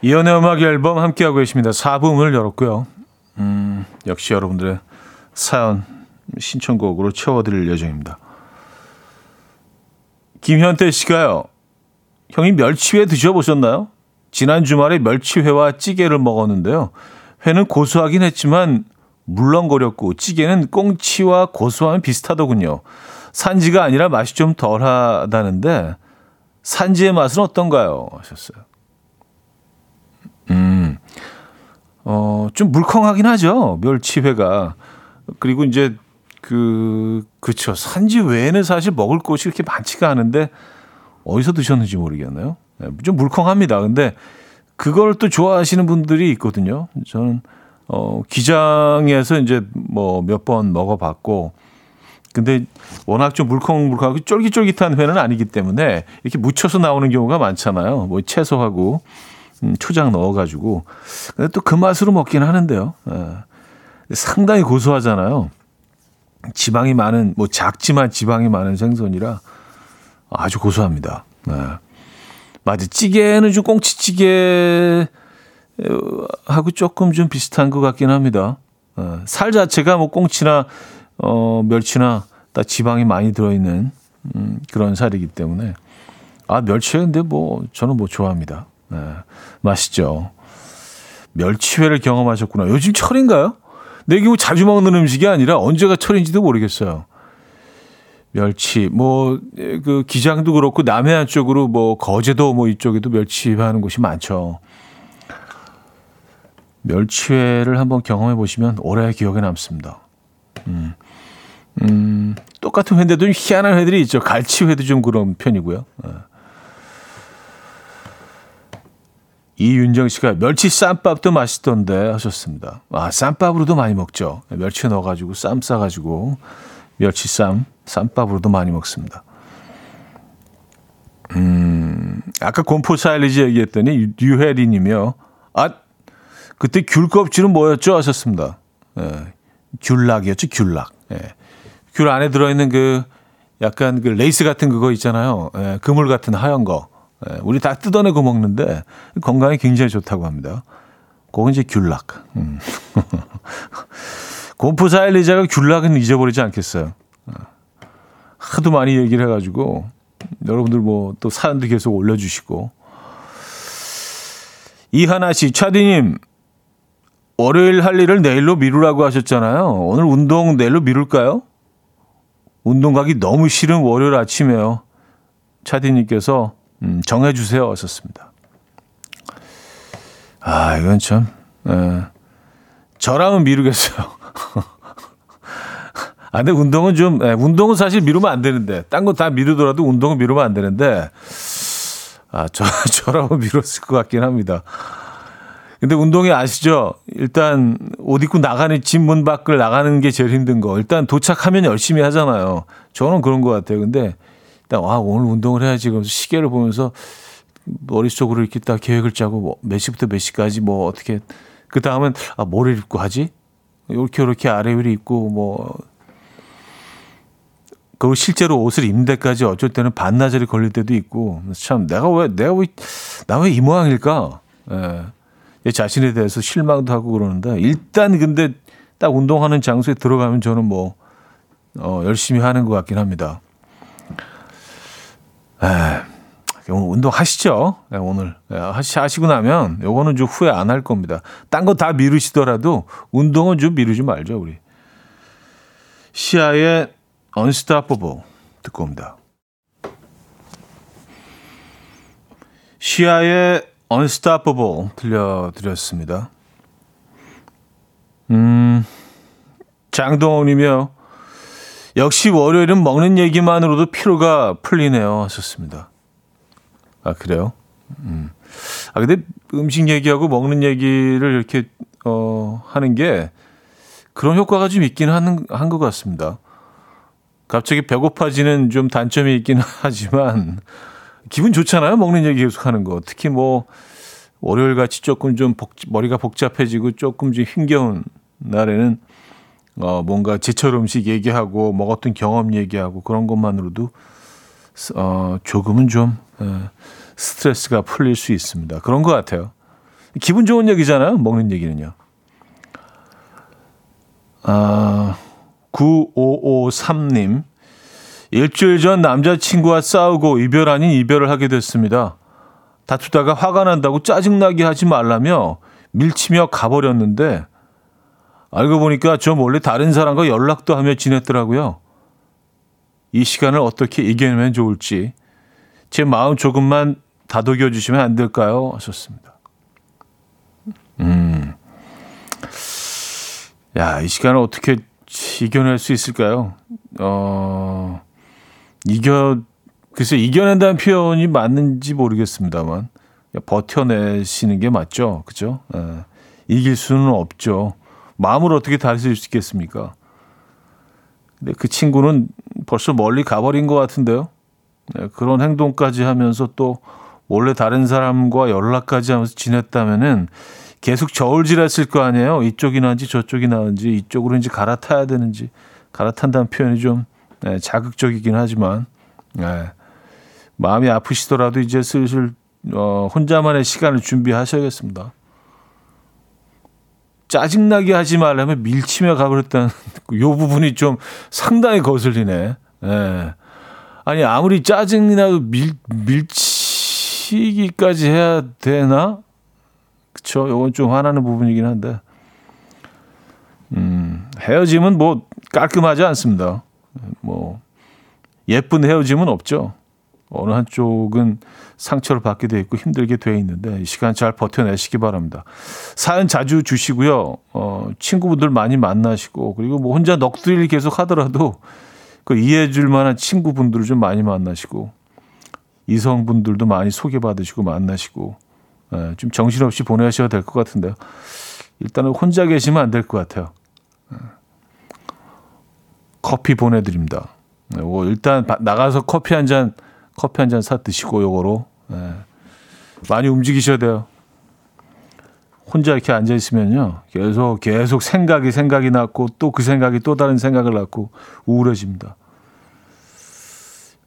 [SPEAKER 1] 이연의 음악 앨범 함께하고 계십니다. 4부 문을 열었고요. 음, 역시 여러분들의 사연 신청곡으로 채워드릴 예정입니다. 김현태 씨가요. 형이 멸치회 드셔보셨나요? 지난 주말에 멸치회와 찌개를 먹었는데요. 회는 고소하긴 했지만 물렁거렸고 찌개는 꽁치와 고소함이 비슷하더군요. 산지가 아니라 맛이 좀 덜하다는데 산지의 맛은 어떤가요? 하셨어요. 음, 어, 좀 물컹하긴 하죠. 멸치회가. 그리고 이제 그, 그쵸. 산지 외에는 사실 먹을 곳이 이렇게 많지가 않은데 어디서 드셨는지 모르겠네요. 네, 좀 물컹합니다. 근데 그걸 또 좋아하시는 분들이 있거든요. 저는, 어, 기장에서 이제 뭐 몇 번 먹어봤고, 근데 워낙 좀 물컹물컹하고 쫄깃쫄깃한 회는 아니기 때문에 이렇게 묻혀서 나오는 경우가 많잖아요. 뭐 채소하고. 음, 초장 넣어가지고. 근데 또 그 맛으로 먹긴 하는데요. 예. 상당히 고소하잖아요. 지방이 많은, 뭐 작지만 지방이 많은 생선이라 아주 고소합니다. 예. 맞아. 찌개는 좀 꽁치찌개 하고 조금 좀 비슷한 것 같긴 합니다. 예. 살 자체가 뭐 꽁치나 어, 멸치나 다 지방이 많이 들어있는 음, 그런 살이기 때문에 아 멸치 근데 뭐 저는 뭐 좋아합니다. 네, 맛있죠. 멸치회를 경험하셨구나. 요즘 철인가요? 내게 뭐 자주 먹는 음식이 아니라 언제가 철인지도 모르겠어요. 멸치, 뭐, 그, 기장도 그렇고, 남해안 쪽으로 뭐, 거제도 뭐 이쪽에도 멸치회 하는 곳이 많죠. 멸치회를 한번 경험해 보시면 오래 기억에 남습니다. 음, 음, 똑같은 회인데도 희한한 회들이 있죠. 갈치회도 좀 그런 편이고요. 네. 이윤정 씨가 멸치 쌈밥도 맛있던데 하셨습니다. 아, 쌈밥으로도 많이 먹죠. 멸치 넣어가지고 쌈 싸가지고 멸치 쌈, 쌈밥으로도 많이 먹습니다. 음, 아까 곰포 사일리지 얘기했더니 유혜리 님이요. 아, 그때 귤 껍질은 뭐였죠? 하셨습니다. 예, 귤락이었죠, 귤락. 예. 귤 안에 들어있는 그 약간 그 레이스 같은 그거 있잖아요. 예, 그물 같은 하얀 거. 예, 우리 다 뜯어내고 먹는데 건강에 굉장히 좋다고 합니다. 그건 이제 귤락. 음. 곰프사일리자가 귤락은 잊어버리지 않겠어요. 어. 하도 많이 얘기를 해가지고 여러분들 뭐 또 사연도 계속 올려주시고 이하나 씨, 차디님, 월요일 할 일을 내일로 미루라고 하셨잖아요. 오늘 운동 내일로 미룰까요? 운동 가기 너무 싫은 월요일 아침에요. 차디님께서 음, 정해주세요. 하셨습니다. 아, 이건 참, 에, 저라면 미루겠어요. 아, 근데 운동은 좀, 에, 운동은 사실 미루면 안 되는데, 딴 거 다 미루더라도 운동은 미루면 안 되는데, 아, 저, 저라면 미뤘을 것 같긴 합니다. 근데 운동이 아시죠? 일단 옷 입고 나가는 집 문 밖을 나가는 게 제일 힘든 거. 일단 도착하면 열심히 하잖아요. 저는 그런 것 같아요. 근데 일단 와 오늘 운동을 해야지 그러면서 시계를 보면서 머릿속으로 이렇게 딱 계획을 짜고 뭐 몇 시부터 몇 시까지 뭐 어떻게 그 다음은 아 뭐를 입고 하지? 이렇게 이렇게 아래 위로 입고 뭐 그리고 실제로 옷을 입는 데까지 어쩔 때는 반나절이 걸릴 때도 있고 참 내가 왜 내가 왜 나 왜 이 모양일까? 예. 내 자신에 대해서 실망도 하고 그러는데 일단 근데 딱 운동하는 장소에 들어가면 저는 뭐 어, 열심히 하는 것 같긴 합니다. 에, 운동 하시죠. 네, 오늘 네, 하시, 하시고 나면 요거는 좀 후회 안 할 겁니다. 딴 거 다 미루시더라도 운동은 좀 미루지 말죠 우리. 시아의 Unstoppable 듣고 옵니다. 시아의 Unstoppable 들려드렸습니다. 음, 장동원이며 역시 월요일은 먹는 얘기만으로도 피로가 풀리네요 하셨습니다. 아 그래요? 음. 아 근데 음식 얘기하고 먹는 얘기를 이렇게 어 하는 게 그런 효과가 좀 있긴 하는 한 것 같습니다. 갑자기 배고파지는 좀 단점이 있긴 하지만 기분 좋잖아요. 먹는 얘기 계속 하는 거. 특히 뭐 월요일 같이 조금 좀 복, 머리가 복잡해지고 조금 좀 힘겨운 날에는 어 뭔가 제철 음식 얘기하고 먹었던 경험 얘기하고 그런 것만으로도 어 조금은 좀 어, 스트레스가 풀릴 수 있습니다. 그런 것 같아요. 기분 좋은 얘기잖아요. 먹는 얘기는요. 아 9553님 일주일 전 남자친구와 싸우고 이별 아닌 이별을 하게 됐습니다. 다투다가 화가 난다고 짜증나게 하지 말라며 밀치며 가버렸는데 알고 보니까 저 몰래 다른 사람과 연락도 하며 지냈더라고요. 이 시간을 어떻게 이겨내면 좋을지 제 마음 조금만 다독여 주시면 안 될까요? 하셨습니다. 음. 야, 이 시간을 어떻게 이겨낼 수 있을까요? 어, 이겨 글쎄 이겨낸다는 표현이 맞는지 모르겠습니다만 버텨내시는 게 맞죠, 그죠? 예, 이길 수는 없죠. 마음을 어떻게 다스릴 수 있겠습니까? 근데 그 친구는 벌써 멀리 가버린 것 같은데요. 네, 그런 행동까지 하면서 또 몰래 다른 사람과 연락까지 하면서 지냈다면은 계속 저울질했을 거 아니에요. 이쪽이 나은지 저쪽이 나은지 이쪽으로 이제 갈아타야 되는지 갈아탄다는 표현이 좀 네, 자극적이긴 하지만 네, 마음이 아프시더라도 이제 슬슬 어, 혼자만의 시간을 준비하셔야겠습니다. 짜증나게 하지 말라면 밀치며 가버렸다는 요 부분이 좀 상당히 거슬리네. 예. 아니 아무리 짜증이 나도 밀 밀치기까지 해야 되나? 그쵸? 요건 좀 화나는 부분이긴 한데. 음, 헤어짐은 뭐 깔끔하지 않습니다. 뭐 예쁜 헤어짐은 없죠. 어느 한쪽은 상처를 받게 돼 있고 힘들게 돼 있는데 이 시간 잘 버텨내시기 바랍니다. 사연 자주 주시고요. 어, 친구분들 많이 만나시고 그리고 뭐 혼자 넋두리를 계속 하더라도 그 이해해 줄 만한 친구분들을 좀 많이 만나시고 이성분들도 많이 소개받으시고 만나시고 예, 좀 정신없이 보내셔야 될 것 같은데요. 일단은 혼자 계시면 안 될 것 같아요. 예. 커피 보내드립니다. 네, 뭐 일단 나가서 커피 한 잔 커피 한 잔 사 드시고 요거로 네. 많이 움직이셔야 돼요. 혼자 이렇게 앉아 있으면요 계속 계속 생각이 생각이 났고 또 그 생각이 또 다른 생각을 낳고 우울해집니다.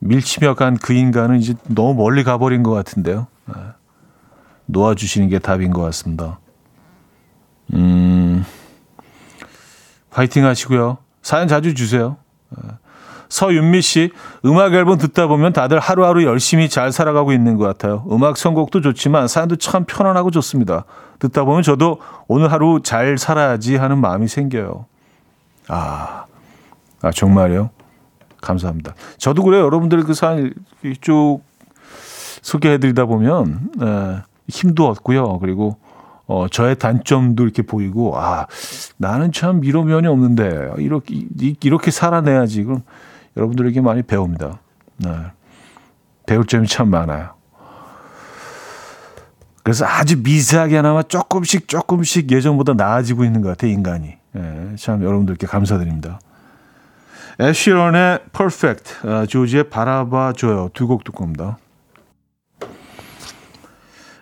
[SPEAKER 1] 밀치며 간 그 인간은 이제 너무 멀리 가버린 것 같은데요. 네. 놓아주시는 게 답인 것 같습니다. 음, 파이팅 하시고요. 사연 자주 주세요. 서윤미 씨, 음악 앨범 듣다 보면 다들 하루하루 열심히 잘 살아가고 있는 것 같아요. 음악 선곡도 좋지만 사연도 참 편안하고 좋습니다. 듣다 보면 저도 오늘 하루 잘 살아야지 하는 마음이 생겨요. 아, 아 정말요? 감사합니다. 저도 그래요. 여러분들 그 사연 이쪽 소개해드리다 보면 에, 힘도 얻고요. 그리고 어, 저의 단점도 이렇게 보이고, 아, 나는 참 이런 면이 없는데, 이렇게, 이렇게 살아내야지. 그럼 여러분들에게 많이 배웁니다. 네. 배울 점이 참 많아요. 그래서 아주 미세하게나마 조금씩 조금씩 예전보다 나아지고 있는 것 같아요, 인간이. 네, 참 여러분들께 감사드립니다. 애쉬런의 Perfect, 아, 조지의 바라봐줘요. 두 곡 듣고 옵니다.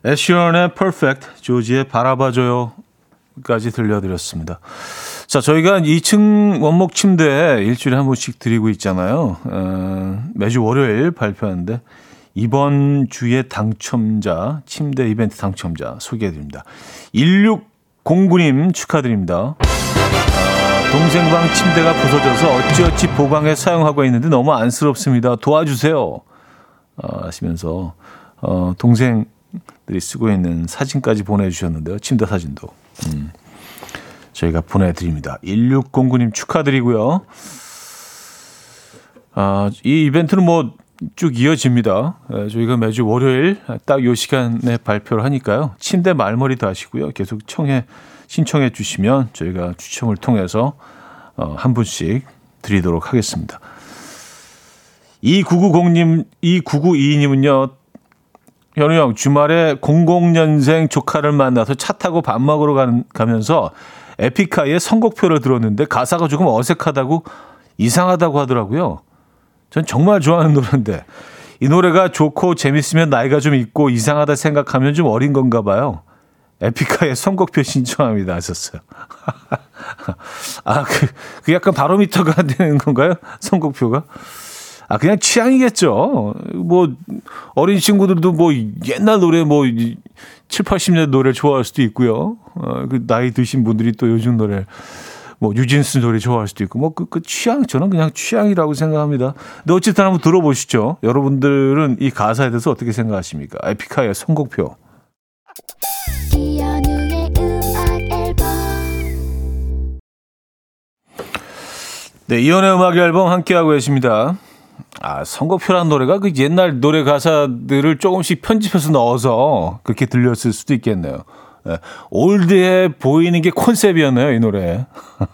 [SPEAKER 1] 애쉬런의 Perfect, 조지의 바라봐줘요까지 들려드렸습니다. 자, 저희가 2층 원목 침대 일주일에 한 번씩 드리고 있잖아요. 어, 매주 월요일 발표하는데 이번 주에 당첨자, 침대 이벤트 당첨자 소개해드립니다. 1609님 축하드립니다. 어, 동생 방 침대가 부서져서 어찌어찌 보강에 사용하고 있는데 너무 안쓰럽습니다. 도와주세요. 어, 하시면서 어, 동생 들이 쓰고 있는 사진까지 보내주셨는데요. 침대 사진도. 음, 저희가 보내드립니다. 1609님 축하드리고요. 아, 이 이벤트는 뭐 쭉 이어집니다. 에, 저희가 매주 월요일 딱 요 시간에 발표를 하니까요. 침대 말머리도 하시고요. 계속 청해, 신청해 주시면 저희가 추첨을 통해서 어, 한 분씩 드리도록 하겠습니다. 2990님, 2992님은요, 현우 형, 주말에 00년생 조카를 만나서 차 타고 밥 먹으러 가, 가면서 에픽하이의 선곡표를 들었는데 가사가 조금 어색하다고 이상하다고 하더라고요. 전 정말 좋아하는 노래인데 이 노래가 좋고 재밌으면 나이가 좀 있고 이상하다 생각하면 좀 어린 건가 봐요. 에픽하이의 선곡표 신청합니다 하셨어요. 아, 그, 그 약간 바로미터가 되는 건가요? 선곡표가? 아, 그냥 취향이겠죠. 뭐, 어린 친구들도 뭐, 옛날 노래 뭐, 7, 80년대 노래 좋아할 수도 있고요. 어, 그 나이 드신 분들이 또 요즘 노래, 뭐, 유진스 노래 좋아할 수도 있고, 뭐, 그, 그 취향, 저는 그냥 취향이라고 생각합니다. 근데 어쨌든 한번 들어보시죠. 여러분들은 이 가사에 대해서 어떻게 생각하십니까? 에픽하의 선곡표. 네, 이연의 음악 앨범 함께하고 계십니다. 아, 선곡표란 노래가 그 옛날 노래 가사들을 조금씩 편집해서 넣어서 그렇게 들렸을 수도 있겠네요. 네, 올드해 보이는 게 컨셉이었네요, 이 노래.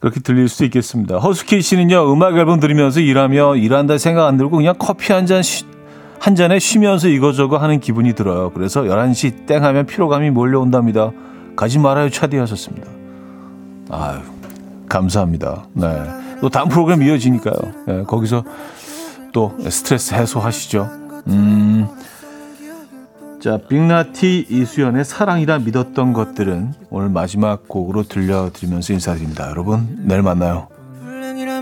[SPEAKER 1] 그렇게 들릴 수도 있겠습니다. 허스키 씨는요, 음악 앨범 들으면서 일하며 일한다 생각 안 들고 그냥 커피 한 잔, 한 잔에 쉬면서 이거저거 하는 기분이 들어요. 그래서 11시 땡 하면 피로감이 몰려온답니다. 가지 말아요, 차디 하셨습니다. 아유, 감사합니다. 네. 또 다음 프로그램 이어지니까요. 네, 거기서 또 스트레스 해소하시죠. 음. 자, 빅나티 이수연의 사랑이라 믿었던 것들은 오늘 마지막 곡으로 들려드리면서 인사드립니다. 여러분, 내일 만나요.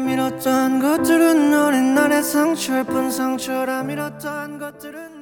[SPEAKER 2] 믿었던 것들은 오랜 날의 상처일 뿐 상처라 믿었던 것들은